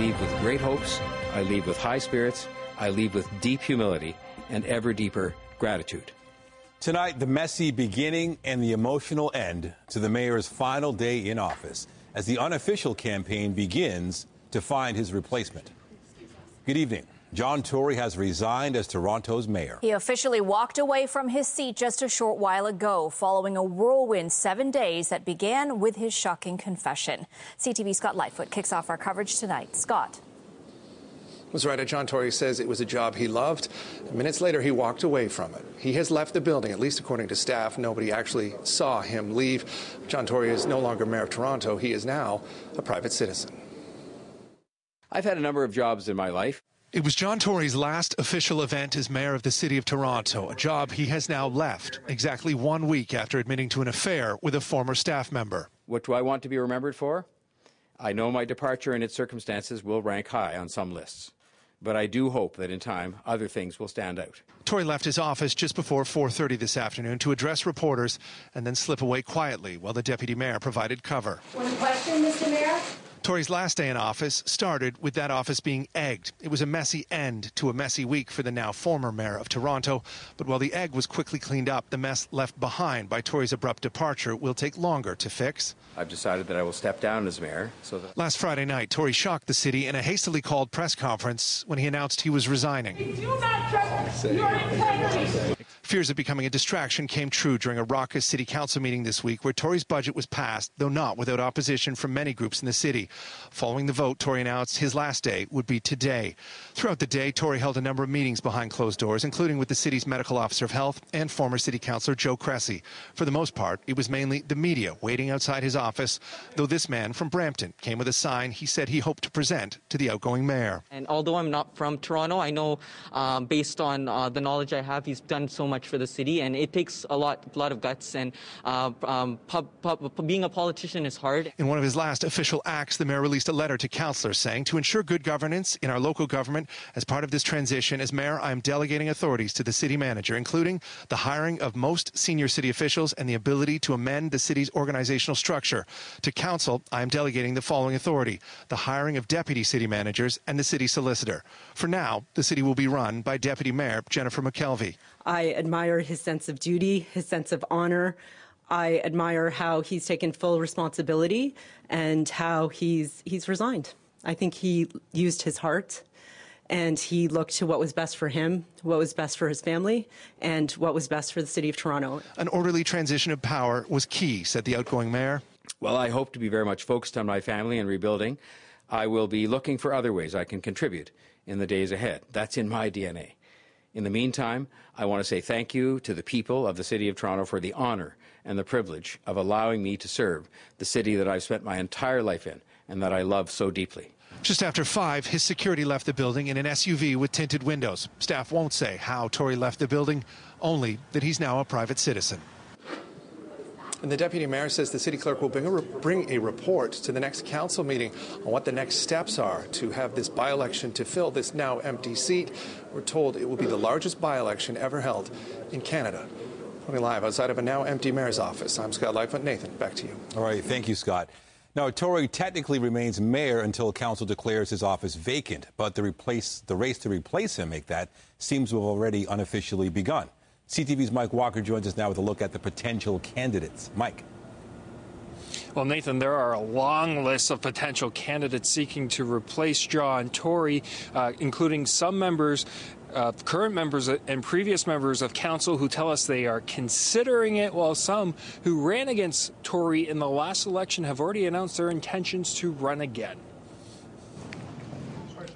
leave with great hopes, I leave with high spirits, I leave with deep humility and ever deeper gratitude. Tonight, the messy beginning and the emotional end to the mayor's final day in office as the unofficial campaign begins to find his replacement. Good evening. John Tory has resigned as Toronto's mayor. He officially walked away from his seat just a short while ago, following a whirlwind seven days that began with his shocking confession. CTV Scott Lightfoot kicks off our coverage tonight. Scott. Was right. John Tory says it was a job he loved. Minutes later, he walked away from it. He has left the building, at least according to staff. Nobody actually saw him leave. John Tory is no longer mayor of Toronto. He is now a private citizen. I've had a number of jobs in my life. It was John Tory's last official event as mayor of the city of Toronto, a job he has now left exactly one week after admitting to an affair with a former staff member. What do I want to be remembered for? I know my departure and its circumstances will rank high on some lists, but I do hope that in time other things will stand out. Tory left his office just before 4:30 this afternoon to address reporters and then slip away quietly while the deputy mayor provided cover. One question, Mr. Mayor. Tory's last day in office started with that office being egged. It was a messy end to a messy week for the now former mayor of Toronto. But while the egg was quickly cleaned up, the mess left behind by Tory's abrupt departure will take longer to fix. I've decided that I will step down as mayor. So that Last Friday night, Tory shocked the city in a hastily called press conference when he announced he was resigning. We do not trust your integrity. Fears of becoming a distraction came true during a raucous city council meeting this week where Tory's budget was passed, though not without opposition from many groups in the city. Following the vote, Tory announced his last day would be today. Throughout the day, Tory held a number of meetings behind closed doors, including with the city's medical officer of health and former city councillor Joe Cressy. For the most part, it was mainly the media waiting outside his office, though this man from Brampton came with a sign he said he hoped to present to the outgoing mayor. And although I'm not from Toronto, I know um, based on uh, the knowledge I have, he's done so much for the city, and it takes a lot, lot of guts. And uh, um, pub, pub, being a politician is hard. In one of his last official acts, the mayor released a letter to councillors saying, to ensure good governance in our local government, as part of this transition, as mayor, I am delegating authorities to the city manager, including the hiring of most senior city officials and the ability to amend the city's organizational structure. To council, I am delegating the following authority the hiring of deputy city managers and the city solicitor. For now, the city will be run by Deputy Mayor Jennifer McKelvie. I admire his sense of duty, his sense of honor. I admire how he's taken full responsibility and how he's he's resigned. I think he used his heart and he looked to what was best for him, what was best for his family, and what was best for the city of Toronto. An orderly transition of power was key, said the outgoing mayor. Well, I hope to be very much focused on my family and rebuilding. I will be looking for other ways I can contribute in the days ahead. That's in my DNA. In the meantime, I want to say thank you to the people of the City of Toronto for the honor and the privilege of allowing me to serve the city that I've spent my entire life in and that I love so deeply. Just after five, his security left the building in an SUV with tinted windows. Staff won't say how Tory left the building, only that he's now a private citizen. And the deputy mayor says the city clerk will bring a, bring a report to the next council meeting on what the next steps are to have this by election to fill this now empty seat. We're told it will be the largest by election ever held in Canada. Reporting live outside of a now empty mayor's office, I'm Scott Lightfoot. Nathan, back to you. All right, thank you, Scott. Now, Tory technically remains mayor until council declares his office vacant, but the, replace, the race to replace him, make that, seems to have already unofficially begun. CTV's Mike Walker joins us now with a look at the potential candidates. Mike. Well, Nathan, there are a long list of potential candidates seeking to replace John Tory, uh, including some members current members and previous members of council who tell us they are considering it, while some who ran against Tory in the last election have already announced their intentions to run again.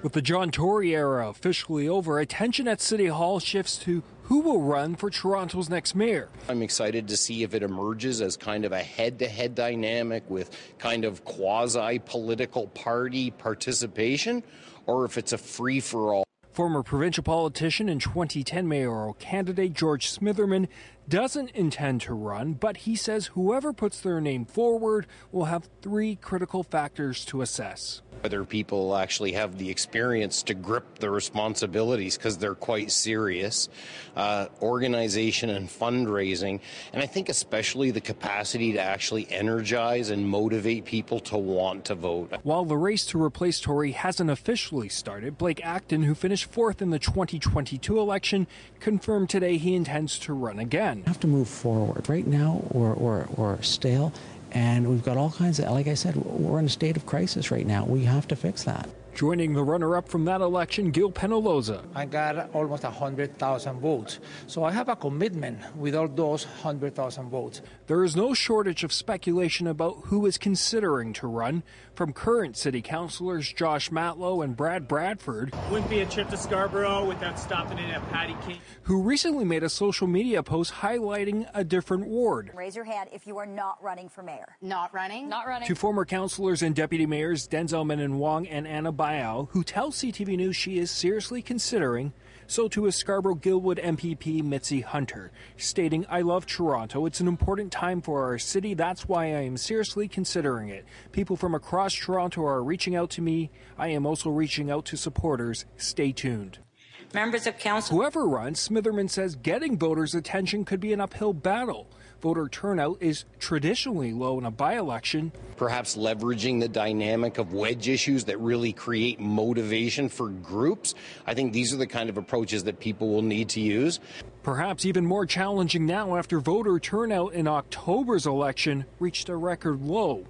With the John Tory era officially over, attention at City Hall shifts to who will run for Toronto's next mayor. I'm excited to see if it emerges as kind of a head to head dynamic with kind of quasi political party participation, or if it's a free for all. Former provincial politician and 2010 mayoral candidate George Smitherman doesn't intend to run, but he says whoever puts their name forward will have three critical factors to assess. Whether people actually have the experience to grip the responsibilities because they're quite serious, uh, organization and fundraising, and I think especially the capacity to actually energize and motivate people to want to vote. While the race to replace Tory hasn't officially started, Blake Acton, who finished fourth in the 2022 election, confirmed today he intends to run again. Have to move forward. Right now, we're, we're, we're stale, and we've got all kinds of, like I said, we're in a state of crisis right now. We have to fix that. Joining the runner up from that election, Gil Peñalosa. I got almost 100,000 votes. So I have a commitment with all those 100,000 votes. There is no shortage of speculation about who is considering to run, from current city councilors Josh Matlow and Brad Bradford. Wouldn't be a trip to Scarborough without stopping in at Patty King. Who recently made a social media post highlighting a different ward. Raise your hand if you are not running for mayor. Not running? Not running. To former councilors and deputy mayors Denzil Minnan-Wong and Ana Bailão, who tell CTV News she is seriously considering so too is Scarborough Guildwood MPP Mitzi Hunter, stating, I love Toronto. It's an important time for our city. That's why I am seriously considering it. People from across Toronto are reaching out to me. I am also reaching out to supporters. Stay tuned. Members of council. Whoever runs, Smitherman says getting voters' attention could be an uphill battle. Voter turnout is traditionally low in a by election. Perhaps leveraging the dynamic of wedge issues that really create motivation for groups. I think these are the kind of approaches that people will need to use. Perhaps even more challenging now after voter turnout in October's election reached a record low.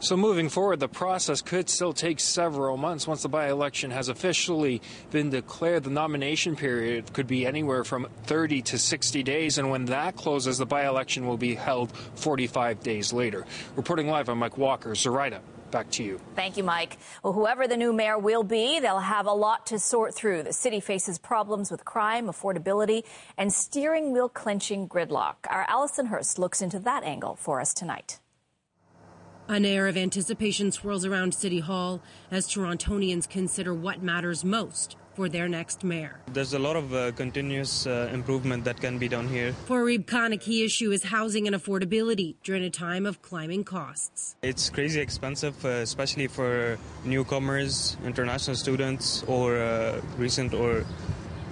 So, moving forward, the process could still take several months. Once the by election has officially been declared, the nomination period could be anywhere from 30 to 60 days. And when that closes, the by election will be held 45 days later. Reporting live, I'm Mike Walker. Zuraidah, back to you. Thank you, Mike. Well, whoever the new mayor will be, they'll have a lot to sort through. The city faces problems with crime, affordability, and steering wheel clenching gridlock. Our Allison Hurst looks into that angle for us tonight. An air of anticipation swirls around City Hall as Torontonians consider what matters most for their next mayor. There's a lot of uh, continuous uh, improvement that can be done here. For Reeb Khan, a key issue is housing and affordability during a time of climbing costs. It's crazy expensive, uh, especially for newcomers, international students, or uh, recent or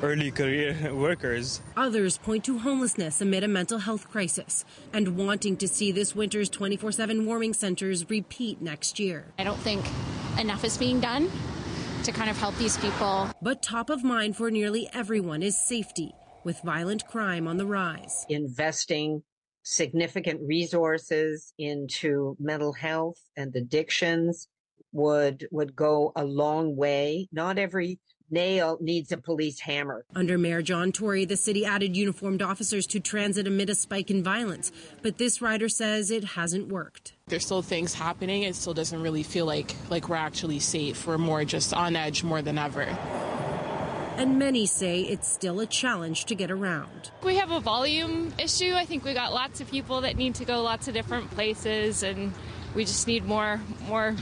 early career workers. Others point to homelessness amid a mental health crisis and wanting to see this winter's 24 7 warming centers repeat next year. I don't think enough is being done to kind of help these people. But top of mind for nearly everyone is safety, with violent crime on the rise. Investing significant resources into mental health and addictions would would go a long way. Not every nail needs a police hammer. Under Mayor John Tory, the city added uniformed officers to transit amid a spike in violence, but this rider says it hasn't worked. There's still things happening. It still doesn't really feel like like we're actually safe. We're more just on edge more than ever. And many say it's still a challenge to get around. We have a volume issue. I think we got lots of people that need to go lots of different places and we just need more more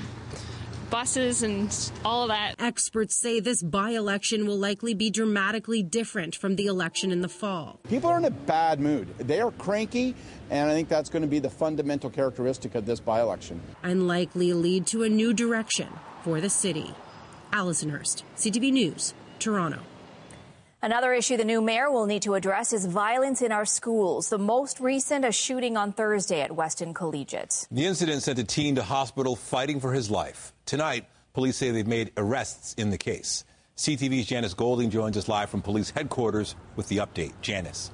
buses and all that. Experts say this by election will likely be dramatically different from the election in the fall. People are in a bad mood. They are cranky, and I think that's going to be the fundamental characteristic of this by election. And likely lead to a new direction for the city. Allison Hurst, CTV News, Toronto. Another issue the new mayor will need to address is violence in our schools. The most recent, a shooting on Thursday at Weston Collegiate. The incident sent a teen to hospital fighting for his life. Tonight, police say they've made arrests in the case. CTV's Janice Golding joins us live from police headquarters with the update. Janice.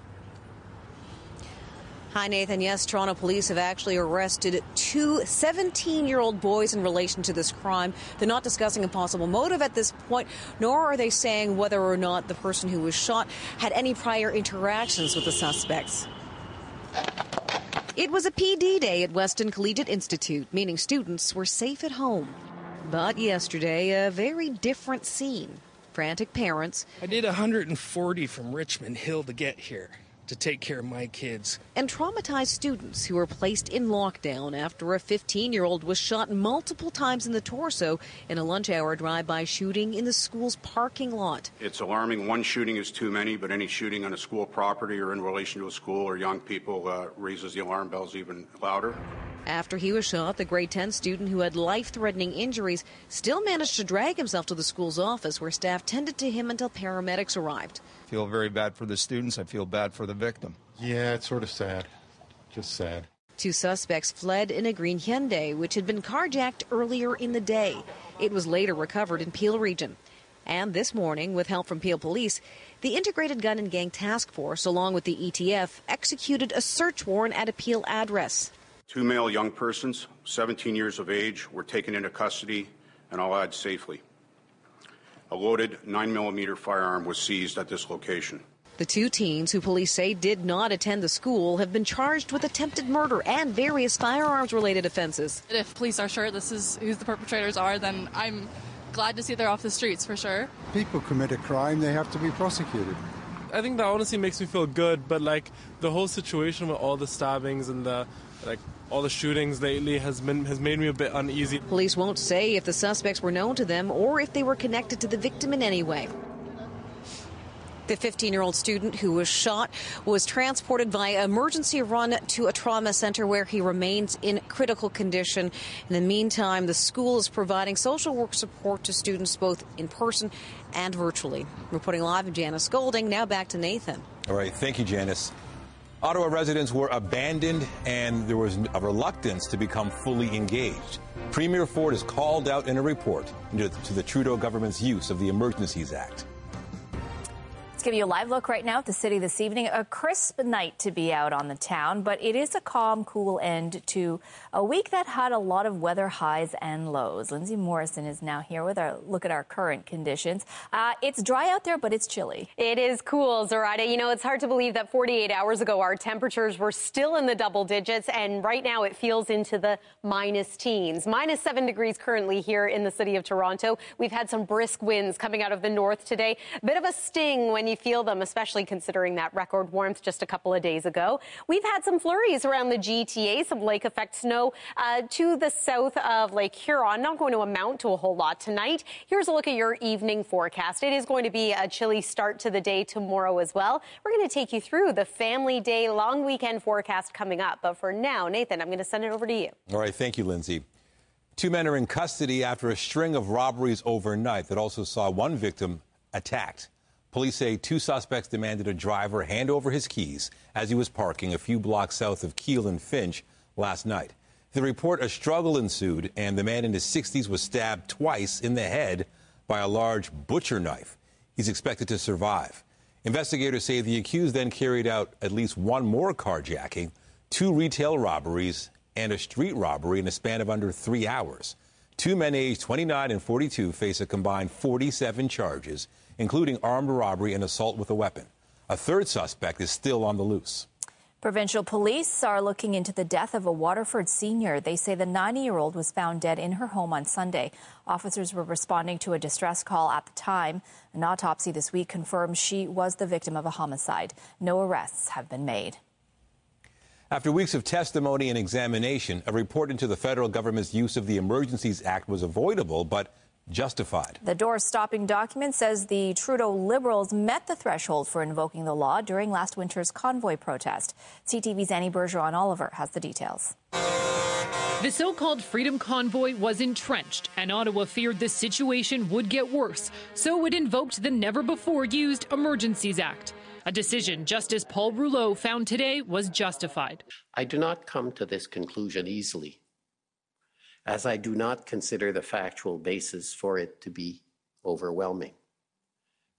Hi, Nathan. Yes, Toronto police have actually arrested two 17 year old boys in relation to this crime. They're not discussing a possible motive at this point, nor are they saying whether or not the person who was shot had any prior interactions with the suspects. It was a PD day at Weston Collegiate Institute, meaning students were safe at home. But yesterday, a very different scene. Frantic parents. I did 140 from Richmond Hill to get here. To take care of my kids. And traumatized students who were placed in lockdown after a 15 year old was shot multiple times in the torso in a lunch hour drive by shooting in the school's parking lot. It's alarming. One shooting is too many, but any shooting on a school property or in relation to a school or young people uh, raises the alarm bells even louder. After he was shot, the grade 10 student who had life threatening injuries still managed to drag himself to the school's office where staff tended to him until paramedics arrived. I feel very bad for the students. I feel bad for the victim. Yeah, it's sort of sad. Just sad. Two suspects fled in a green Hyundai, which had been carjacked earlier in the day. It was later recovered in Peel region. And this morning, with help from Peel Police, the Integrated Gun and Gang Task Force, along with the ETF, executed a search warrant at a Peel address. Two male young persons, 17 years of age, were taken into custody and all add safely. A loaded 9mm firearm was seized at this location. The two teens, who police say did not attend the school, have been charged with attempted murder and various firearms related offenses. If police are sure this is who the perpetrators are, then I'm glad to see they're off the streets for sure. People commit a crime, they have to be prosecuted. I think that honestly makes me feel good, but like the whole situation with all the stabbings and the like all the shootings lately has been has made me a bit uneasy. Police won't say if the suspects were known to them or if they were connected to the victim in any way. The 15 year old student who was shot was transported via emergency run to a trauma center where he remains in critical condition. In the meantime, the school is providing social work support to students both in person and virtually. Reporting live, Janice Golding. Now back to Nathan. All right. Thank you, Janice. Ottawa residents were abandoned and there was a reluctance to become fully engaged. Premier Ford is called out in a report to the Trudeau government's use of the Emergencies Act give you a live look right now at the city this evening. A crisp night to be out on the town, but it is a calm, cool end to a week that had a lot of weather highs and lows. Lindsay Morrison is now here with our look at our current conditions. Uh, it's dry out there, but it's chilly. It is cool, Zuraidah. You know, it's hard to believe that 48 hours ago our temperatures were still in the double digits, and right now it feels into the minus teens. Minus seven degrees currently here in the city of Toronto. We've had some brisk winds coming out of the north today. Bit of a sting when you feel them, especially considering that record warmth just a couple of days ago. We've had some flurries around the GTA, some lake effect snow uh, to the south of Lake Huron. Not going to amount to a whole lot tonight. Here's a look at your evening forecast. It is going to be a chilly start to the day tomorrow as well. We're going to take you through the family day long weekend forecast coming up. But for now, Nathan, I'm going to send it over to you. All right. Thank you, Lindsay. Two men are in custody after a string of robberies overnight that also saw one victim attacked. Police say two suspects demanded a driver hand over his keys as he was parking a few blocks south of Keele and Finch last night. The report a struggle ensued, and the man in his 60s was stabbed twice in the head by a large butcher knife. He's expected to survive. Investigators say the accused then carried out at least one more carjacking, two retail robberies, and a street robbery in a span of under three hours. Two men aged 29 and 42 face a combined 47 charges including armed robbery and assault with a weapon. A third suspect is still on the loose. Provincial police are looking into the death of a Waterford senior. They say the 90 year old was found dead in her home on Sunday. Officers were responding to a distress call at the time. An autopsy this week confirms she was the victim of a homicide. No arrests have been made. After weeks of testimony and examination, a report into the federal government's use of the Emergencies Act was avoidable, but justified. The door stopping document says the Trudeau Liberals met the threshold for invoking the law during last winter's convoy protest. CTV's Annie Bergeron Oliver has the details. The so called Freedom Convoy was entrenched, and Ottawa feared the situation would get worse, so it invoked the never before used Emergencies Act. A decision Justice Paul Rouleau found today was justified. I do not come to this conclusion easily as I do not consider the factual basis for it to be overwhelming.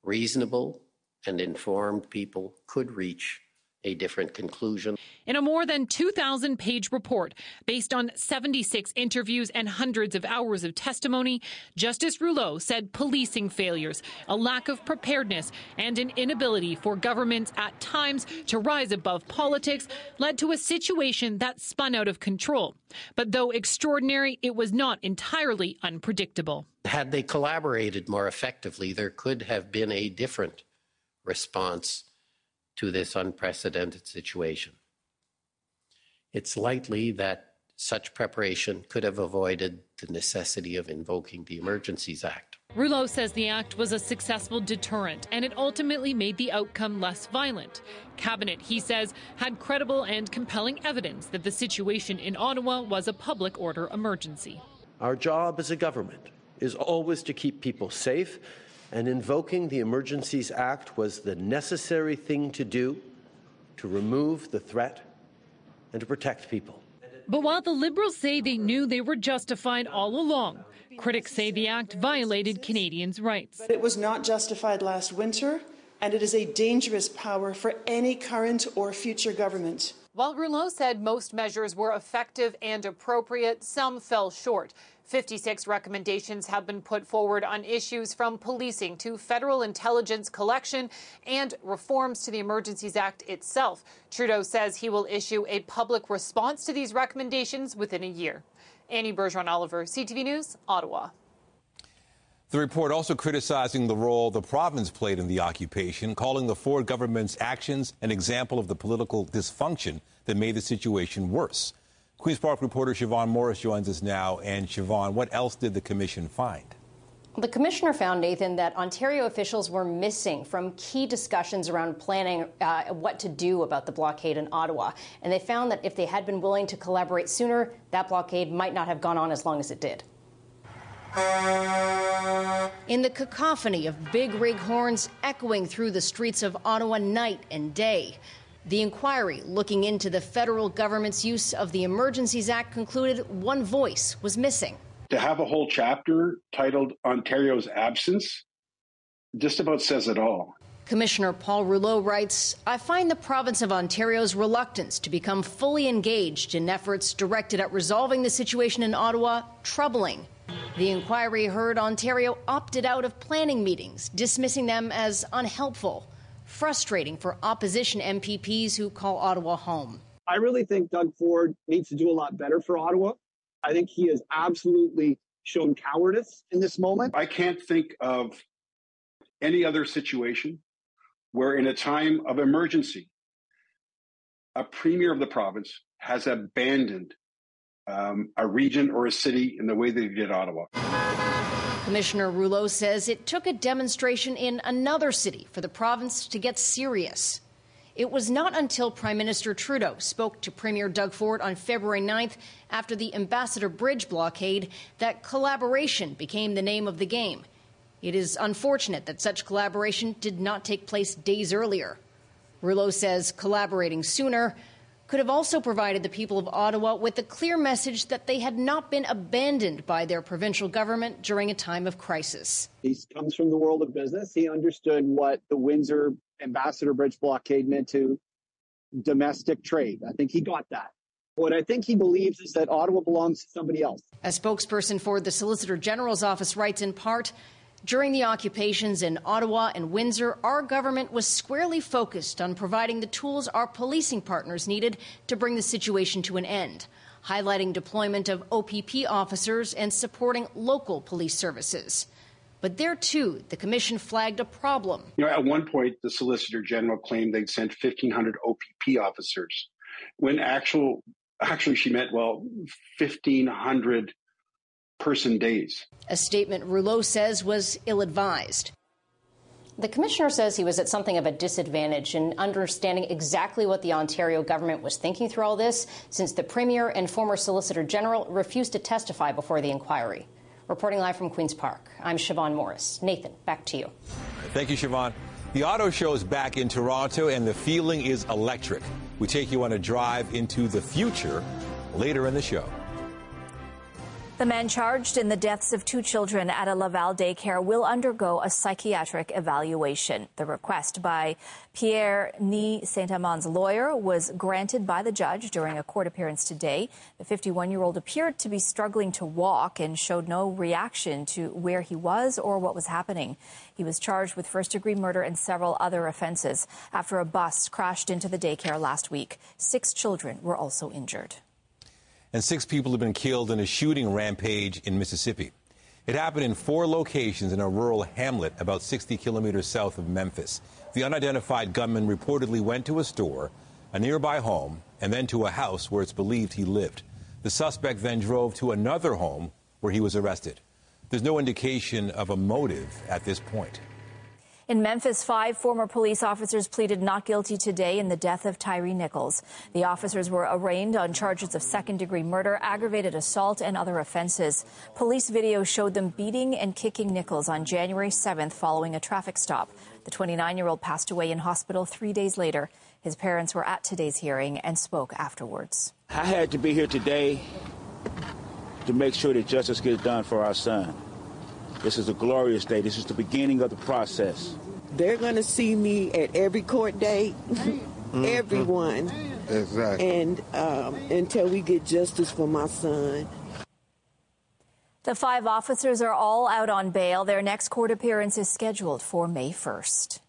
Reasonable and informed people could reach a different conclusion. In a more than 2,000 page report based on 76 interviews and hundreds of hours of testimony, Justice Rouleau said policing failures, a lack of preparedness, and an inability for governments at times to rise above politics led to a situation that spun out of control. But though extraordinary, it was not entirely unpredictable. Had they collaborated more effectively, there could have been a different response to this unprecedented situation. It's likely that such preparation could have avoided the necessity of invoking the Emergencies Act. Rouleau says the act was a successful deterrent and it ultimately made the outcome less violent. Cabinet, he says, had credible and compelling evidence that the situation in Ottawa was a public order emergency. Our job as a government is always to keep people safe, and invoking the Emergencies Act was the necessary thing to do to remove the threat and to protect people. But while the Liberals say they knew they were justified all along, critics say the act violated Canadians' rights. But it was not justified last winter, and it is a dangerous power for any current or future government. While Rouleau said most measures were effective and appropriate, some fell short. 56 recommendations have been put forward on issues from policing to federal intelligence collection and reforms to the Emergencies Act itself. Trudeau says he will issue a public response to these recommendations within a year. Annie Bergeron Oliver, CTV News, Ottawa. The report also criticizing the role the province played in the occupation, calling the Ford government's actions an example of the political dysfunction that made the situation worse. Queen's Park reporter Siobhan Morris joins us now. And Siobhan, what else did the commission find? The commissioner found, Nathan, that Ontario officials were missing from key discussions around planning uh, what to do about the blockade in Ottawa. And they found that if they had been willing to collaborate sooner, that blockade might not have gone on as long as it did. In the cacophony of big rig horns echoing through the streets of Ottawa night and day, the inquiry looking into the federal government's use of the Emergencies Act concluded one voice was missing. To have a whole chapter titled Ontario's Absence just about says it all. Commissioner Paul Rouleau writes I find the province of Ontario's reluctance to become fully engaged in efforts directed at resolving the situation in Ottawa troubling. The inquiry heard Ontario opted out of planning meetings, dismissing them as unhelpful frustrating for opposition MPPs who call Ottawa home. I really think Doug Ford needs to do a lot better for Ottawa. I think he has absolutely shown cowardice in this moment. I can't think of any other situation where, in a time of emergency, a premier of the province has abandoned um, a region or a city in the way that he did Ottawa. Commissioner Rouleau says it took a demonstration in another city for the province to get serious. It was not until Prime Minister Trudeau spoke to Premier Doug Ford on February 9th after the Ambassador Bridge blockade that collaboration became the name of the game. It is unfortunate that such collaboration did not take place days earlier. Rouleau says collaborating sooner could have also provided the people of Ottawa with a clear message that they had not been abandoned by their provincial government during a time of crisis. He comes from the world of business. He understood what the Windsor Ambassador Bridge blockade meant to domestic trade. I think he got that. What I think he believes is that Ottawa belongs to somebody else. A spokesperson for the Solicitor General's office writes in part during the occupations in Ottawa and Windsor, our government was squarely focused on providing the tools our policing partners needed to bring the situation to an end, highlighting deployment of OPP officers and supporting local police services. But there, too, the Commission flagged a problem. You know, at one point, the Solicitor General claimed they'd sent 1,500 OPP officers, when actual, actually she meant, well, 1,500 person days. A statement Rouleau says was ill advised. The commissioner says he was at something of a disadvantage in understanding exactly what the Ontario government was thinking through all this, since the Premier and former Solicitor General refused to testify before the inquiry. Reporting live from Queen's Park, I'm Siobhan Morris. Nathan, back to you. Thank you, Siobhan. The auto show is back in Toronto, and the feeling is electric. We take you on a drive into the future later in the show. The man charged in the deaths of two children at a Laval daycare will undergo a psychiatric evaluation. The request by Pierre Ny St-Amand's lawyer was granted by the judge during a court appearance today. The 51-year-old appeared to be struggling to walk and showed no reaction to where he was or what was happening. He was charged with first-degree murder and several other offenses after a bus crashed into the daycare last week. Six children were also injured and six people have been killed in a shooting rampage in Mississippi. It happened in four locations in a rural hamlet about 60 kilometers south of Memphis. The unidentified gunman reportedly went to a store, a nearby home, and then to a house where it's believed he lived. The suspect then drove to another home where he was arrested. There's no indication of a motive at this point. In Memphis, five former police officers pleaded not guilty today in the death of Tyre Nichols. The officers were arraigned on charges of second degree murder, aggravated assault, and other offenses. Police video showed them beating and kicking Nichols on January 7th following a traffic stop. The 29 year old passed away in hospital three days later. His parents were at today's hearing and spoke afterwards. I had to be here today to make sure that justice gets done for our son. This is a glorious day. This is the beginning of the process. They're going to see me at every court date, mm-hmm. everyone. Exactly. And um, until we get justice for my son. The five officers are all out on bail. Their next court appearance is scheduled for May 1st.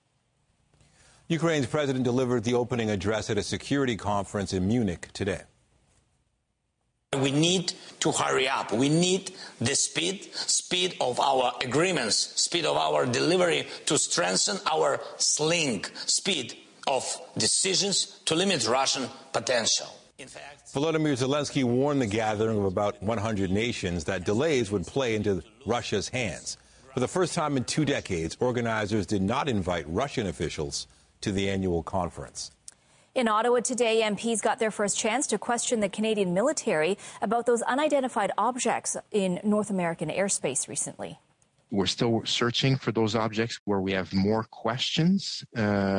Ukraine's president delivered the opening address at a security conference in Munich today. We need to hurry up. We need the speed, speed of our agreements, speed of our delivery to strengthen our sling speed of decisions to limit Russian potential. Fact, Volodymyr Zelensky warned the gathering of about 100 nations that delays would play into Russia's hands. For the first time in two decades, organizers did not invite Russian officials to the annual conference. In Ottawa today, MPs got their first chance to question the Canadian military about those unidentified objects in North American airspace recently. We're still searching for those objects where we have more questions, uh,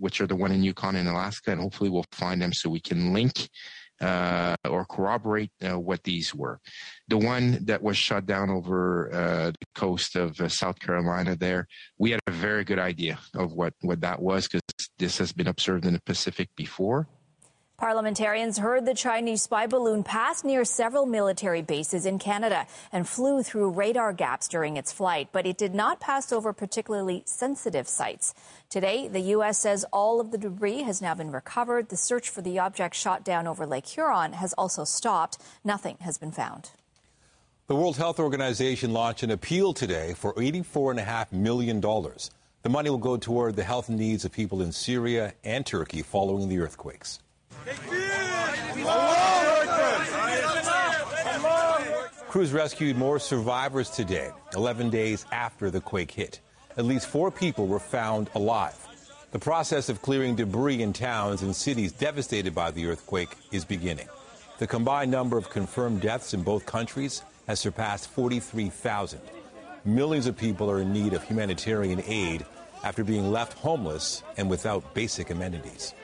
which are the one in Yukon and Alaska, and hopefully we'll find them so we can link uh, or corroborate uh, what these were. The one that was shot down over uh, the coast of uh, South Carolina there, we had a very good idea of what, what that was because this has been observed in the Pacific before. Parliamentarians heard the Chinese spy balloon pass near several military bases in Canada and flew through radar gaps during its flight, but it did not pass over particularly sensitive sites. Today, the U.S. says all of the debris has now been recovered. The search for the object shot down over Lake Huron has also stopped. Nothing has been found. The World Health Organization launched an appeal today for $84.5 million. The money will go toward the health needs of people in Syria and Turkey following the earthquakes. Crews rescued more survivors today, 11 days after the quake hit. At least four people were found alive. The process of clearing debris in towns and cities devastated by the earthquake is beginning. The combined number of confirmed deaths in both countries has surpassed 43,000. Millions of people are in need of humanitarian aid after being left homeless and without basic amenities.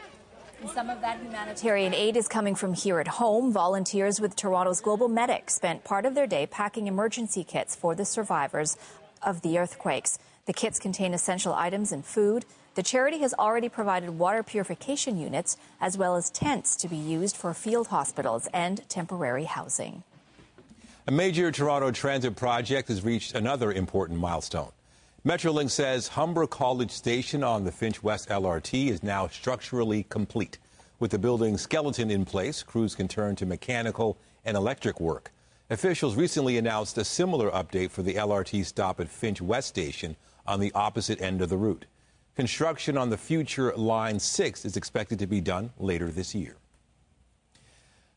Some of that humanitarian aid is coming from here at home. Volunteers with Toronto's GlobalMedic spent part of their day packing emergency kits for the survivors of the earthquakes. The kits contain essential items and food. The charity has already provided water purification units as well as tents to be used for field hospitals and temporary housing. A major Toronto transit project has reached another important milestone. Metrolinx says Humber College Station on the Finch West LRT is now structurally complete. With the building's skeleton in place, crews can turn to mechanical and electric work. Officials recently announced a similar update for the LRT stop at Finch West Station on the opposite end of the route. Construction on the future Line 6 is expected to be done later this year.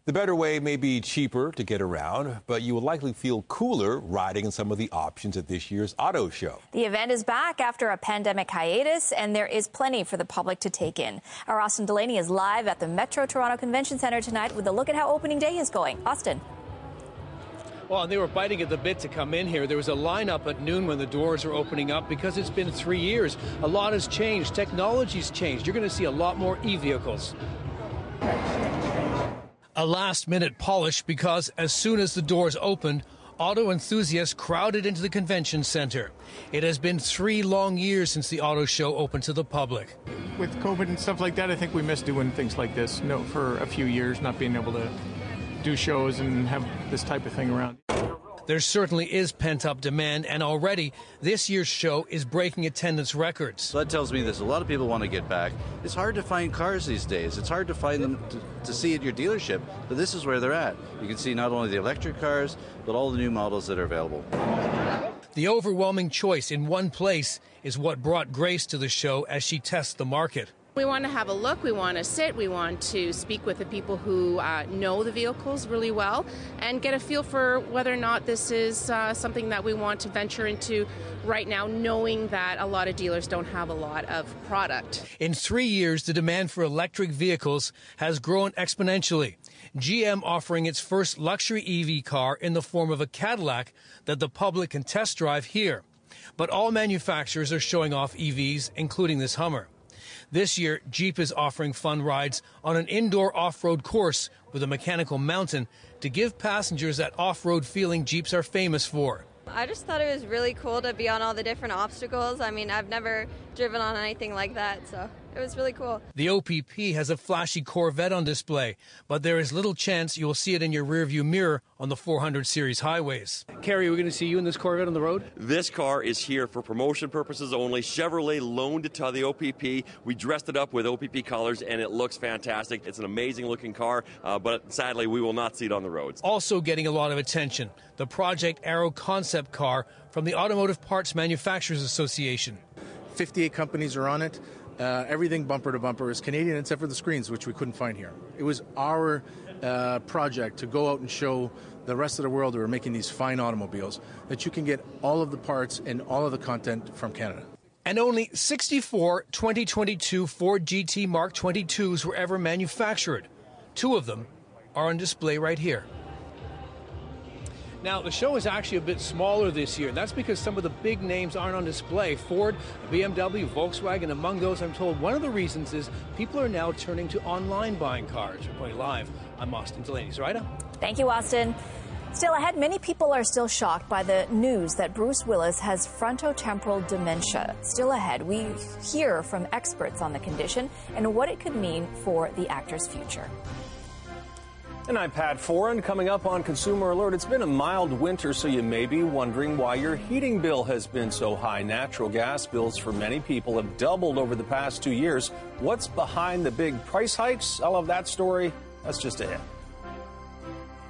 The better way may be cheaper to get around, but you will likely feel cooler riding in some of the options at this year's auto show. The event is back after a pandemic hiatus, and there is plenty for the public to take in. Our Austin Delaney is live at the Metro Toronto Convention Center tonight with a look at how opening day is going. Austin. Well, and they were biting at the bit to come in here. There was a lineup at noon when the doors were opening up because it's been three years. A lot has changed. Technology's changed. You're going to see a lot more e vehicles a last minute polish because as soon as the doors opened, auto enthusiasts crowded into the convention center. It has been three long years since the auto show opened to the public. With COVID and stuff like that, I think we missed doing things like this. No, for a few years, not being able to do shows and have this type of thing around. There certainly is pent up demand, and already this year's show is breaking attendance records. So that tells me there's a lot of people want to get back. It's hard to find cars these days. It's hard to find them to, to see at your dealership, but this is where they're at. You can see not only the electric cars, but all the new models that are available. The overwhelming choice in one place is what brought Grace to the show as she tests the market. We want to have a look, we want to sit, we want to speak with the people who uh, know the vehicles really well and get a feel for whether or not this is uh, something that we want to venture into right now, knowing that a lot of dealers don't have a lot of product. In three years, the demand for electric vehicles has grown exponentially. GM offering its first luxury EV car in the form of a Cadillac that the public can test drive here. But all manufacturers are showing off EVs, including this Hummer. This year, Jeep is offering fun rides on an indoor off road course with a mechanical mountain to give passengers that off road feeling Jeeps are famous for. I just thought it was really cool to be on all the different obstacles. I mean, I've never driven on anything like that, so it was really cool. The OPP has a flashy Corvette on display, but there is little chance you will see it in your rearview mirror on the 400 series highways. Kerry, we're going to see you in this Corvette on the road? This car is here for promotion purposes only. Chevrolet loaned it to the OPP. We dressed it up with OPP colors, and it looks fantastic. It's an amazing looking car, uh, but sadly, we will not see it on the roads. Also getting a lot of attention, the Project Arrow concept car from the Automotive Parts Manufacturers Association. 58 companies are on it. Uh, everything bumper to bumper is Canadian except for the screens, which we couldn't find here. It was our uh, project to go out and show the rest of the world who are making these fine automobiles that you can get all of the parts and all of the content from Canada. And only 64 2022 Ford GT Mark 22s were ever manufactured. Two of them are on display right here. Now, the show is actually a bit smaller this year, that's because some of the big names aren't on display. Ford, BMW, Volkswagen, among those, I'm told one of the reasons is people are now turning to online buying cars. Reporting live, I'm Austin Delaney. Zuraidah? Thank you, Austin. Still ahead, many people are still shocked by the news that Bruce Willis has frontotemporal dementia. Still ahead, we hear from experts on the condition and what it could mean for the actor's future. And I'm Pat Foran. Coming up on Consumer Alert, it's been a mild winter, so you may be wondering why your heating bill has been so high. Natural gas bills for many people have doubled over the past two years. What's behind the big price hikes? I'll have that story. That's just ahead.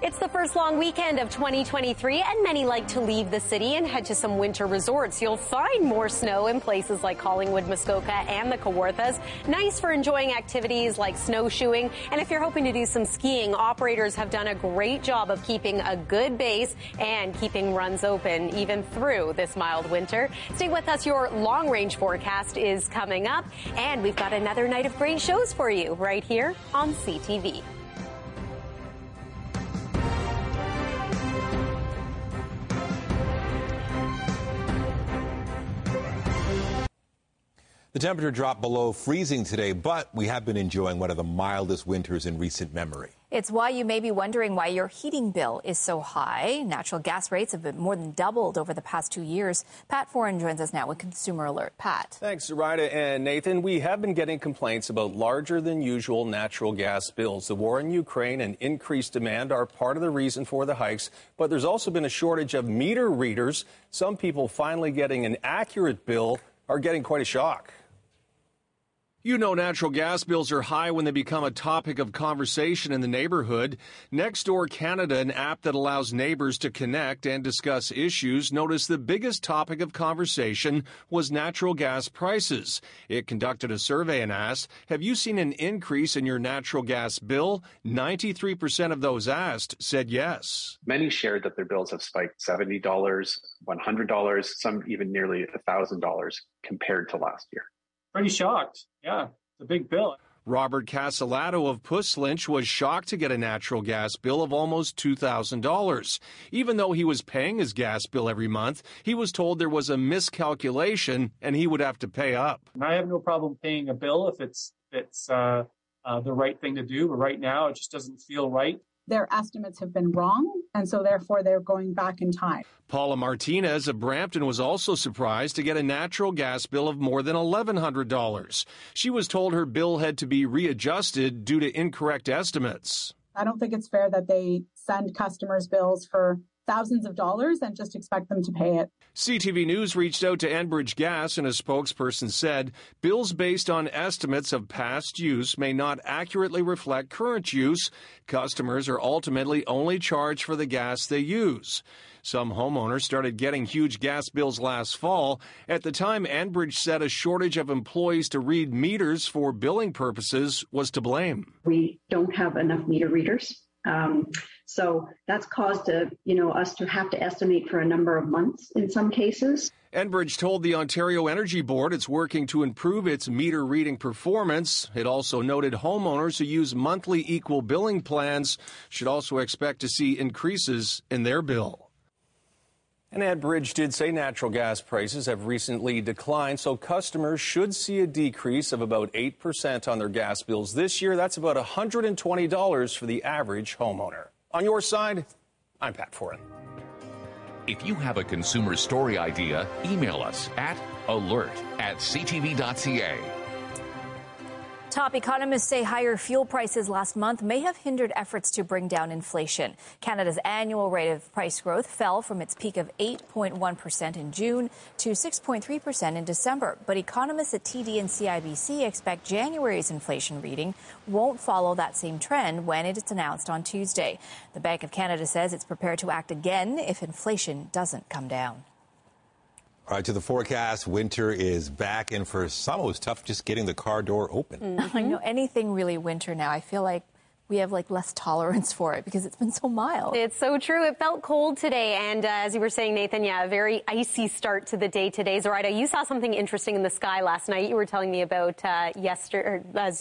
It's the first long weekend of 2023, and many like to leave the city and head to some winter resorts. You'll find more snow in places like Collingwood, Muskoka, and the Kawarthas. Nice for enjoying activities like snowshoeing. And if you're hoping to do some skiing, operators have done a great job of keeping a good base and keeping runs open even through this mild winter. Stay with us. Your long range forecast is coming up, and we've got another night of great shows for you right here on CTV. The temperature dropped below freezing today, but we have been enjoying one of the mildest winters in recent memory. It's why you may be wondering why your heating bill is so high. Natural gas rates have been more than doubled over the past two years. Pat Foran joins us now with Consumer Alert. Pat. Thanks, Zuraidah and Nathan. We have been getting complaints about larger than usual natural gas bills. The war in Ukraine and increased demand are part of the reason for the hikes, but there's also been a shortage of meter readers. Some people finally getting an accurate bill are getting quite a shock. You know natural gas bills are high when they become a topic of conversation in the neighborhood. Nextdoor Canada, an app that allows neighbors to connect and discuss issues, noticed the biggest topic of conversation was natural gas prices. It conducted a survey and asked, Have you seen an increase in your natural gas bill? 93% of those asked said yes. Many shared that their bills have spiked $70, $100, some even nearly $1,000 compared to last year pretty shocked. Yeah, it's a big bill. Robert Casalato of Puslinch was shocked to get a natural gas bill of almost $2,000. Even though he was paying his gas bill every month, he was told there was a miscalculation and he would have to pay up. I have no problem paying a bill if it's, it's uh, uh, the right thing to do, but right now it just doesn't feel right their estimates have been wrong, and so therefore they're going back in time. Paula Martinez of Brampton was also surprised to get a natural gas bill of more than $1,100. She was told her bill had to be readjusted due to incorrect estimates. I don't think it's fair that they send customers bills for thousands of dollars and just expect them to pay it. CTV News reached out to Enbridge Gas, and a spokesperson said bills based on estimates of past use may not accurately reflect current use. Customers are ultimately only charged for the gas they use. Some homeowners started getting huge gas bills last fall. At the time, Enbridge said a shortage of employees to read meters for billing purposes was to blame. We don't have enough meter readers. Um, so that's caused a, you know us to have to estimate for a number of months in some cases. Enbridge told the Ontario Energy Board it's working to improve its meter reading performance. It also noted homeowners who use monthly equal billing plans should also expect to see increases in their bill. And Enbridge did say natural gas prices have recently declined, so customers should see a decrease of about 8% on their gas bills this year. That's about $120 for the average homeowner. On your side, I'm Pat Foran. If you have a consumer story idea, email us at alert at ctv.ca. Top economists say higher fuel prices last month may have hindered efforts to bring down inflation. Canada's annual rate of price growth fell from its peak of 8.1% in June to 6.3% in December. But economists at TD and CIBC expect January's inflation reading won't follow that same trend when it is announced on Tuesday. The Bank of Canada says it's prepared to act again if inflation doesn't come down. All right, to the forecast. Winter is back, and for some, it was tough just getting the car door open. Mm-hmm. I know anything really winter now. I feel like we have like less tolerance for it because it's been so mild. It's so true. It felt cold today, and uh, as you were saying, Nathan, yeah, a very icy start to the day today. Zuraidah, you saw something interesting in the sky last night. You were telling me about uh, yesterday, uh,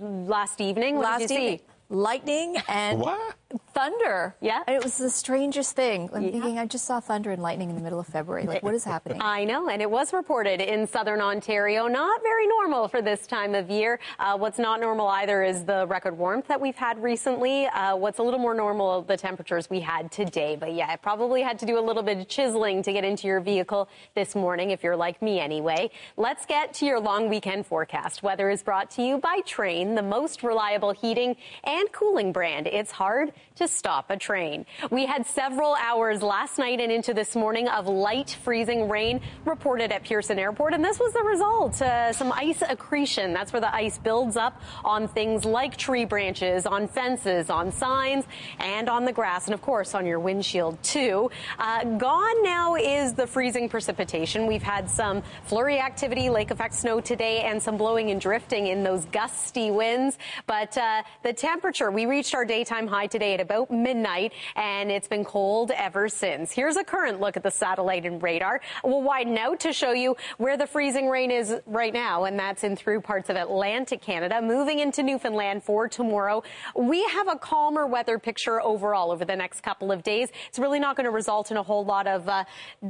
last evening. What last did you evening. see? Lightning and what? thunder. Yeah. And it was the strangest thing. I'm Yeah. thinking, I just saw thunder and lightning in the middle of February. Like, what is happening? I know, and it was reported in southern Ontario. Not very normal for this time of year. Uh, what's not normal either is the record warmth that we've had recently. Uh, what's a little more normal, the temperatures we had today. But yeah, it probably had to do a little bit of chiseling to get into your vehicle this morning, if you're like me anyway. Let's get to your long weekend forecast. Weather is brought to you by Trane, the most reliable heating and cooling brand. It's hard to stop a Trane. We had several hours last night and into this morning of light freezing rain reported at Pearson Airport, and this was the result. Uh, some ice accretion. That's where the ice builds up on things like tree branches, on fences, on signs, and on the grass, and of course on your windshield too. Uh, gone now is the freezing precipitation. We've had some flurry activity, lake effect snow today, and some blowing and drifting in those gusty winds. But uh, the temperature, we reached our daytime high today at about midnight, and it's been cold ever since. Here's a current look at the satellite and radar. We'll widen out to show you where the freezing rain is right now, and that's in through parts of Atlantic Canada, moving into Newfoundland for tomorrow. We have a calmer weather picture overall over the next couple of days. It's really not going to result in a whole lot of uh,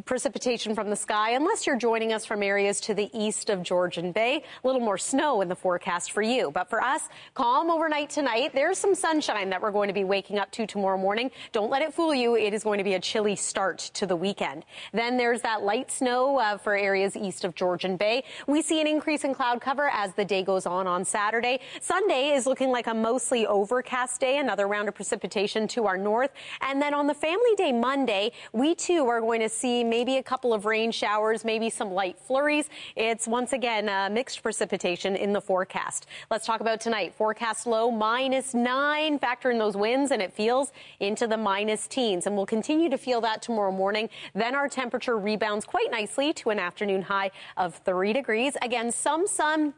precipitation from the sky unless you're joining us from areas to the east of Georgian Bay. A little more snow in the forecast for you. But for us, calm overnight tonight. Some sunshine that we're going to be waking up to tomorrow morning. Don't let it fool you. It is going to be a chilly start to the weekend. Then there's that light snow uh, for areas east of Georgian Bay. We see an increase in cloud cover as the day goes on on Saturday. Sunday is looking like a mostly overcast day, another round of precipitation to our north. And then on the family day Monday, we too are going to see maybe a couple of rain showers, maybe some light flurries. It's once again uh, mixed precipitation in the forecast. Let's talk about tonight. Forecast low minus nine. Factor in those winds and it feels into the minus teens. And we'll continue to feel that tomorrow morning. Then our temperature rebounds quite nicely to an afternoon high of three degrees. Again, some sun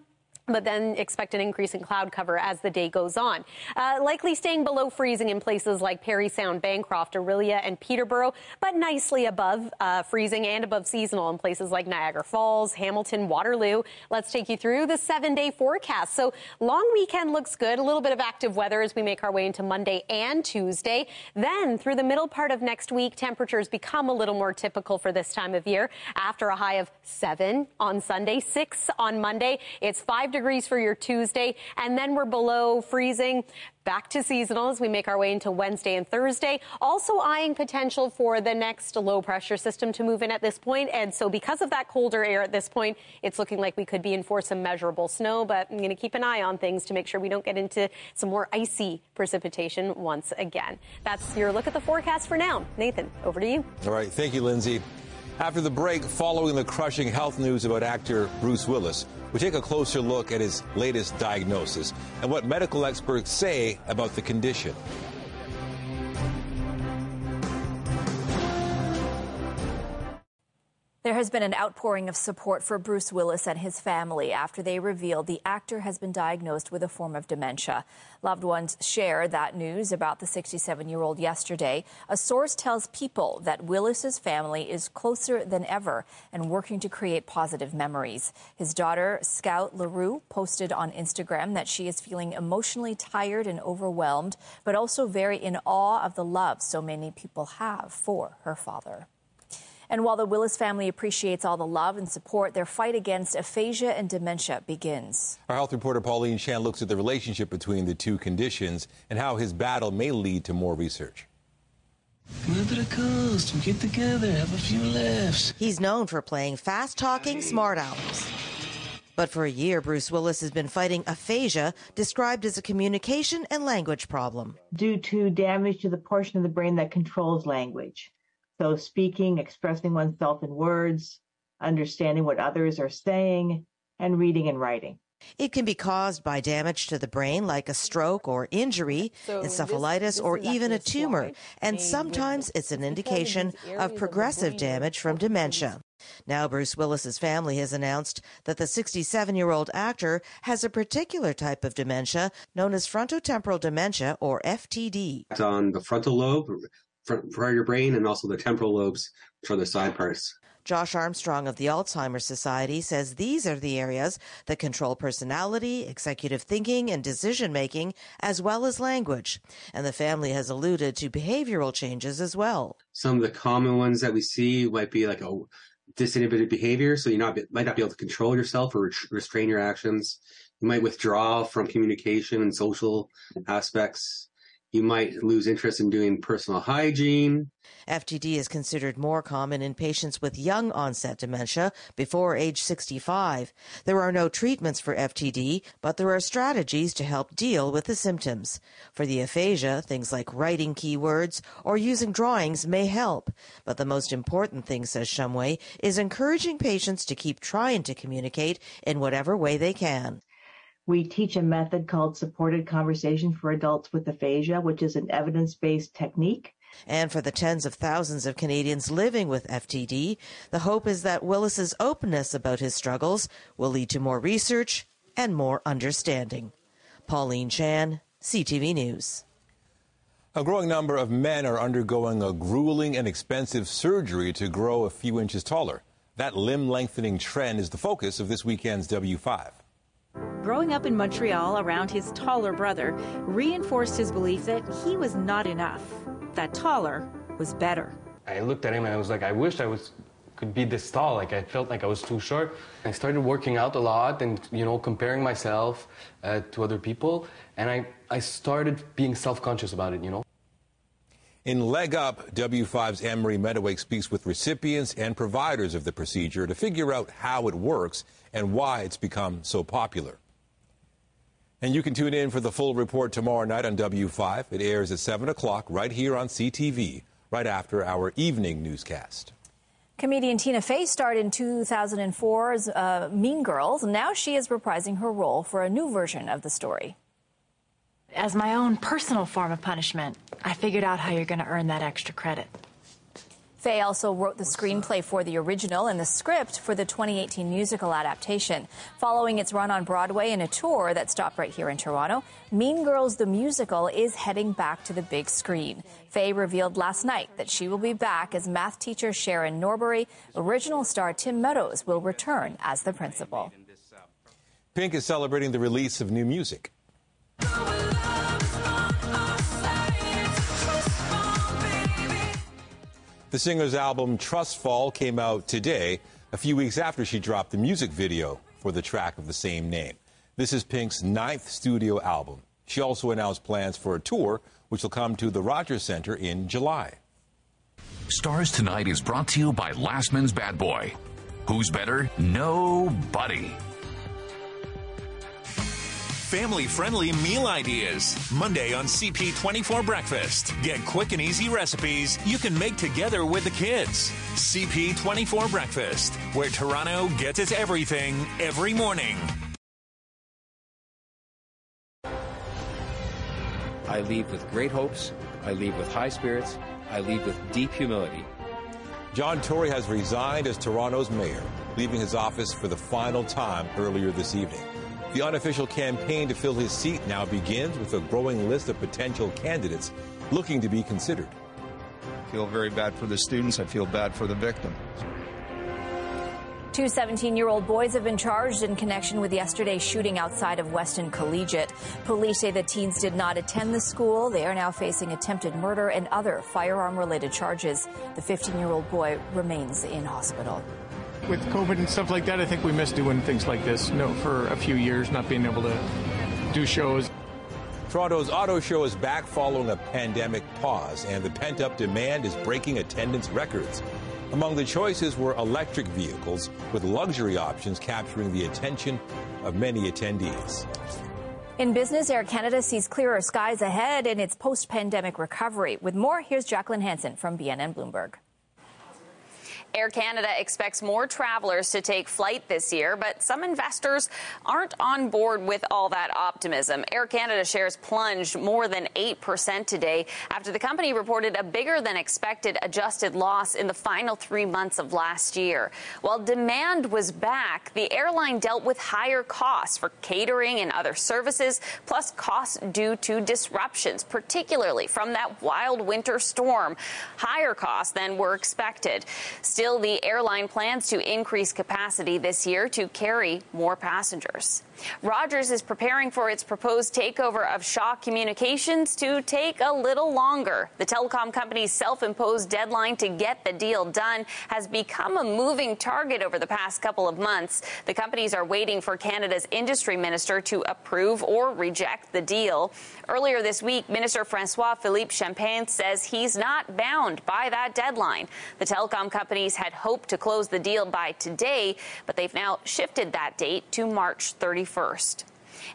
but then expect an increase in cloud cover as the day goes on. Uh, likely staying below freezing in places like Parry Sound, Bancroft, Orillia, and Peterborough, but nicely above uh, freezing and above seasonal in places like Niagara Falls, Hamilton, Waterloo. Let's take you through the seven day forecast. So long weekend looks good. A little bit of active weather as we make our way into Monday and Tuesday. Then through the middle part of next week, temperatures become a little more typical for this time of year. After a high of seven on Sunday, six on Monday, it's five degrees for your Tuesday, and then we're below freezing. Back to seasonal as we make our way into Wednesday and Thursday. Also eyeing potential for the next low pressure system to move in at this point. And so because of that colder air at this point, it's looking like we could be in for some measurable snow, but I'm going to keep an eye on things to make sure we don't get into some more icy precipitation once again. That's your look at the forecast for now. Nathan, over to you. All right. Thank you, Lindsay. After the break, following the crushing health news about actor Bruce Willis, we take a closer look at his latest diagnosis and what medical experts say about the condition. There has been an outpouring of support for Bruce Willis and his family after they revealed the actor has been diagnosed with a form of dementia. Loved ones shared that news about the 67 year old yesterday. A source tells people that Willis's family is closer than ever and working to create positive memories. His daughter, Scout LaRue, posted on Instagram that she is feeling emotionally tired and overwhelmed, but also very in awe of the love so many people have for her father. And while the Willis family appreciates all the love and support, their fight against aphasia and dementia begins. Our health reporter Pauline Chan looks at the relationship between the two conditions and how his battle may lead to more research. Move to the coast, we get together, have a few laughs. He's known for playing fast talking smart alecs. But for a year, Bruce Willis has been fighting aphasia, described as a communication and language problem. Due to damage to the portion of the brain that controls language. So, speaking, expressing oneself in words, understanding what others are saying, and reading and writing. It can be caused by damage to the brain, like a stroke or injury, so encephalitis, this, this or even a tumor, and sometimes it's an indication of progressive of damage from dementia. Now, Bruce Willis's family has announced that the 67 year old actor has a particular type of dementia known as frontotemporal dementia, or FTD. On the frontal lobe, part of your brain and also the temporal lobes for the side parts. Josh Armstrong of the Alzheimer's Society says these are the areas that control personality, executive thinking, and decision making, as well as language. And the family has alluded to behavioral changes as well. Some of the common ones that we see might be like a disinhibited behavior, so you not might not be able to control yourself or restrain your actions. You might withdraw from communication and social aspects. You might lose interest in doing personal hygiene. FTD is considered more common in patients with young onset dementia before age 65. There are no treatments for FTD, but there are strategies to help deal with the symptoms. For the aphasia, things like writing keywords or using drawings may help. But the most important thing, says Shumway, is encouraging patients to keep trying to communicate in whatever way they can. We teach a method called supported conversation for adults with aphasia, which is an evidence based technique. And for the tens of thousands of Canadians living with FTD, the hope is that Willis's openness about his struggles will lead to more research and more understanding. Pauline Chan, CTV News. A growing number of men are undergoing a grueling and expensive surgery to grow a few inches taller. That limb lengthening trend is the focus of this weekend's W5. Growing up in Montreal around his taller brother reinforced his belief that he was not enough, that taller was better. I looked at him and I was like, I wish I was could be this tall. Like I felt like I was too short. I started working out a lot and you know comparing myself uh, to other people, and I I started being self-conscious about it. You know. In Leg Up, W5's Anne-Marie Mediwake speaks with recipients and providers of the procedure to figure out how it works and why it's become so popular. And you can tune in for the full report tomorrow night on W5. It airs at 7 o'clock right here on CTV, right after our evening newscast. Comedian Tina Fey starred in 2004's uh, Mean Girls. Now she is reprising her role for a new version of the story as my own personal form of punishment, I figured out how you're going to earn that extra credit. Fey also wrote the screenplay for the original and the script for the 2018 musical adaptation. Following its run on Broadway and a tour that stopped right here in Toronto, Mean Girls the musical is heading back to the big screen. Fey revealed last night that she will be back as math teacher Sharon Norbury. Original star Tim Meadows will return as the principal. Pink is celebrating the release of new music. The singer's album Trust Fall came out today, a few weeks after she dropped the music video for the track of the same name. This is Pink's ninth studio album. She also announced plans for a tour, which will come to the Rogers Center in July. Stars Tonight is brought to you by Last Man's Bad Boy. Who's better? Nobody family friendly meal ideas. Monday on CP24 Breakfast. Get quick and easy recipes you can make together with the kids. CP24 Breakfast, where Toronto gets its everything every morning. I leave with great hopes. I leave with high spirits. I leave with deep humility. John Tory has resigned as Toronto's mayor, leaving his office for the final time earlier this evening. The unofficial campaign to fill his seat now begins with a growing list of potential candidates looking to be considered. I feel very bad for the students. I feel bad for the victim. Two 17 year old boys have been charged in connection with yesterday's shooting outside of Weston Collegiate. Police say the teens did not attend the school. They are now facing attempted murder and other firearm related charges. The 15 year old boy remains in hospital. With COVID and stuff like that, I think we missed doing things like this. No, for a few years, not being able to do shows. Toronto's auto show is back following a pandemic pause, and the pent up demand is breaking attendance records. Among the choices were electric vehicles, with luxury options capturing the attention of many attendees. In business, Air Canada sees clearer skies ahead in its post pandemic recovery. With more, here's Jacqueline Hansen from BNN Bloomberg. Air Canada expects more travelers to take flight this year, but some investors aren't on board with all that optimism. Air Canada shares plunged more than 8% today after the company reported a bigger than expected adjusted loss in the final three months of last year. While demand was back, the airline dealt with higher costs for catering and other services, plus costs due to disruptions, particularly from that wild winter storm. Higher costs than were expected. Still, Still, the airline plans to increase capacity this year to carry more passengers. Rogers is preparing for its proposed takeover of Shaw Communications to take a little longer. The telecom company's self imposed deadline to get the deal done has become a moving target over the past couple of months. The companies are waiting for Canada's industry minister to approve or reject the deal. Earlier this week, Minister Francois Philippe Champagne says he's not bound by that deadline. The telecom companies had hoped to close the deal by today, but they've now shifted that date to March 31st.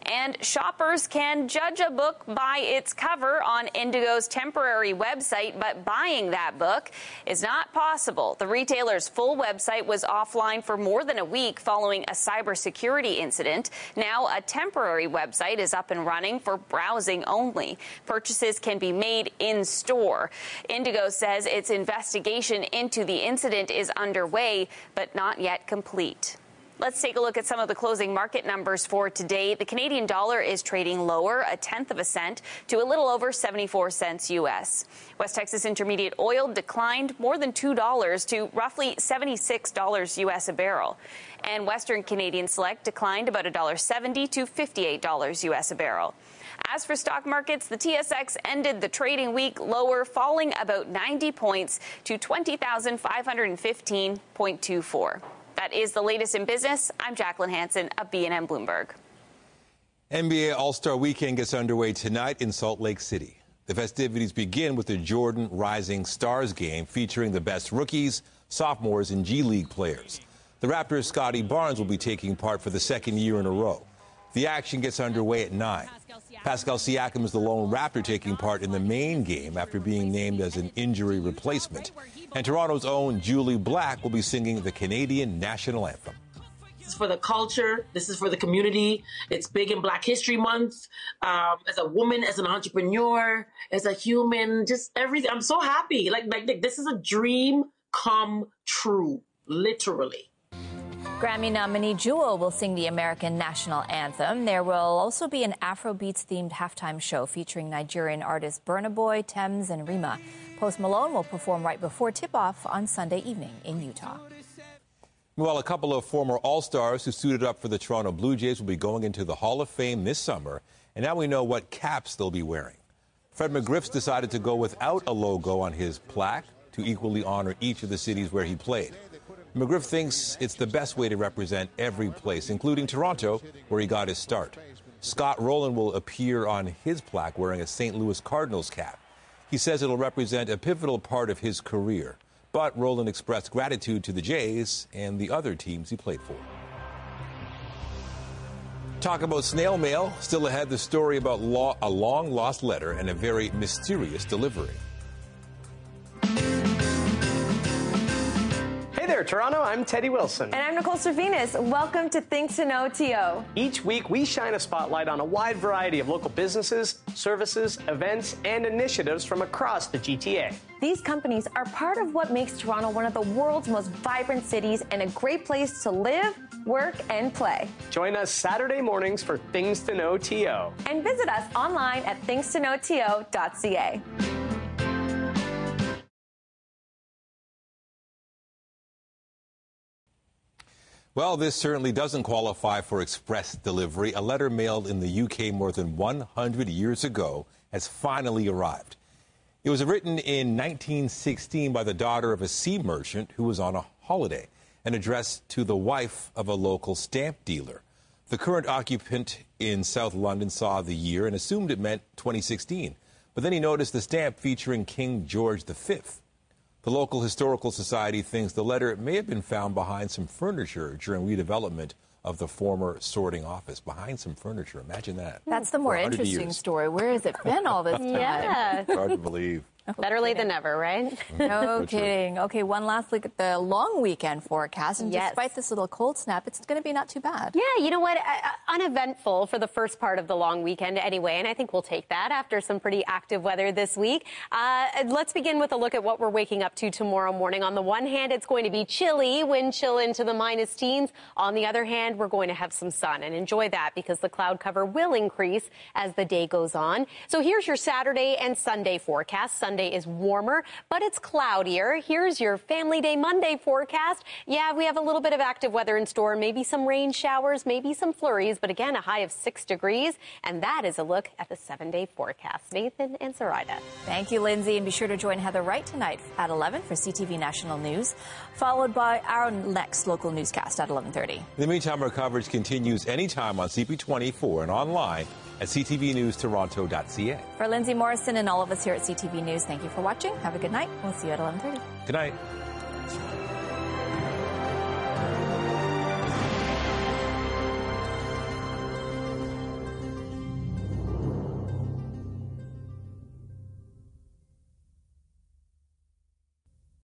And shoppers can judge a book by its cover on Indigo's temporary website, but buying that book is not possible. The retailer's full website was offline for more than a week following a cybersecurity incident. Now, a temporary website is up and running for browsing only. Purchases can be made in store. Indigo says its investigation into the incident is underway, but not yet complete. Let's take a look at some of the closing market numbers for today. The Canadian dollar is trading lower, a tenth of a cent, to a little over 74 cents U.S. West Texas Intermediate oil declined more than $2 to roughly $76 U.S. a barrel. And Western Canadian Select declined about $1.70 to $58 U.S. a barrel. As for stock markets, the TSX ended the trading week lower, falling about 90 points to 20,515.24. That is the latest in business. I'm Jacqueline Hansen of BNN Bloomberg. NBA All Star Weekend gets underway tonight in Salt Lake City. The festivities begin with the Jordan Rising Stars game featuring the best rookies, sophomores, and G League players. The Raptors' Scottie Barnes will be taking part for the second year in a row. The action gets underway at 9. Pascal Siakam is the lone Raptor taking part in the main game after being named as an injury replacement. And Toronto's own Jully Black will be singing the Canadian national anthem. This is for the culture. This is for the community. It's big in Black History Month. Um, as a woman, as an entrepreneur, as a human, just everything. I'm so happy. Like, Like, like this is a dream come true, literally. Grammy nominee Jewel will sing the American national anthem. There will also be an Afrobeats themed halftime show featuring Nigerian artists Burna Boy, Tems, and Rema. Post Malone will perform right before tip off on Sunday evening in Utah. Well, a couple of former All Stars who suited up for the Toronto Blue Jays will be going into the Hall of Fame this summer, and now we know what caps they'll be wearing. Fred McGriff's decided to go without a logo on his plaque to equally honor each of the cities where he played. McGriff thinks it's the best way to represent every place, including Toronto, where he got his start. Scott Rolen will appear on his plaque wearing a St. Louis Cardinals cap. He says it'll represent a pivotal part of his career. But Rolen expressed gratitude to the Jays and the other teams he played for. Talk about snail mail. Still ahead, the story about law, a long lost letter and a very mysterious delivery. There, Toronto. I'm Teddy Wilson. And I'm Nicole Servinus. Welcome to Things to Know TO. Each week, we shine a spotlight on a wide variety of local businesses, services, events, and initiatives from across the GTA. These companies are part of what makes Toronto one of the world's most vibrant cities and a great place to live, work, and play. Join us Saturday mornings for Things to Know TO. And visit us online at thingstoknowto.ca. Well, this certainly doesn't qualify for express delivery. A letter mailed in the UK more than 100 years ago has finally arrived. It was written in 1916 by the daughter of a sea merchant who was on a holiday and addressed to the wife of a local stamp dealer. The current occupant in South London saw the year and assumed it meant 2016. But then he noticed the stamp featuring King George V. The local historical society thinks the letter may have been found behind some furniture during redevelopment of the former sorting office. Behind some furniture. Imagine that. That's the more interesting years. story. Where has it been all this time? Yeah. Hard to believe. Better late than never, right? No kidding. Okay, one last look at the long weekend forecast. And Yes. despite this little cold snap, it's going to be not too bad. Yeah, you know what? Uh, uh, uneventful for the first part of the long weekend anyway, and I think we'll take that after some pretty active weather this week. Uh, let's begin with a look at what we're waking up to tomorrow morning. On the one hand, it's going to be chilly, wind chill into the minus teens. On the other hand, we're going to have some sun and enjoy that because the cloud cover will increase as the day goes on. So here's your Saturday and Sunday forecast. Sunday is warmer, but it's cloudier. Here's your Family Day Monday forecast. Yeah, we have a little bit of active weather in store, maybe some rain showers, maybe some flurries, but again, a high of six degrees. And that is a look at the seven day forecast. Nathan and Zuraidah. Thank you, Lindsay. And be sure to join Heather Wright tonight at 11 for CTV National News, followed by our next local newscast at 11.30. In the meantime, our coverage continues anytime on CP24 and online at ctvnewstoronto.ca. For Lindsay Morrison and all of us here at CTV News, thank you for watching. Have a good night. We'll see you at 11.30. Good night.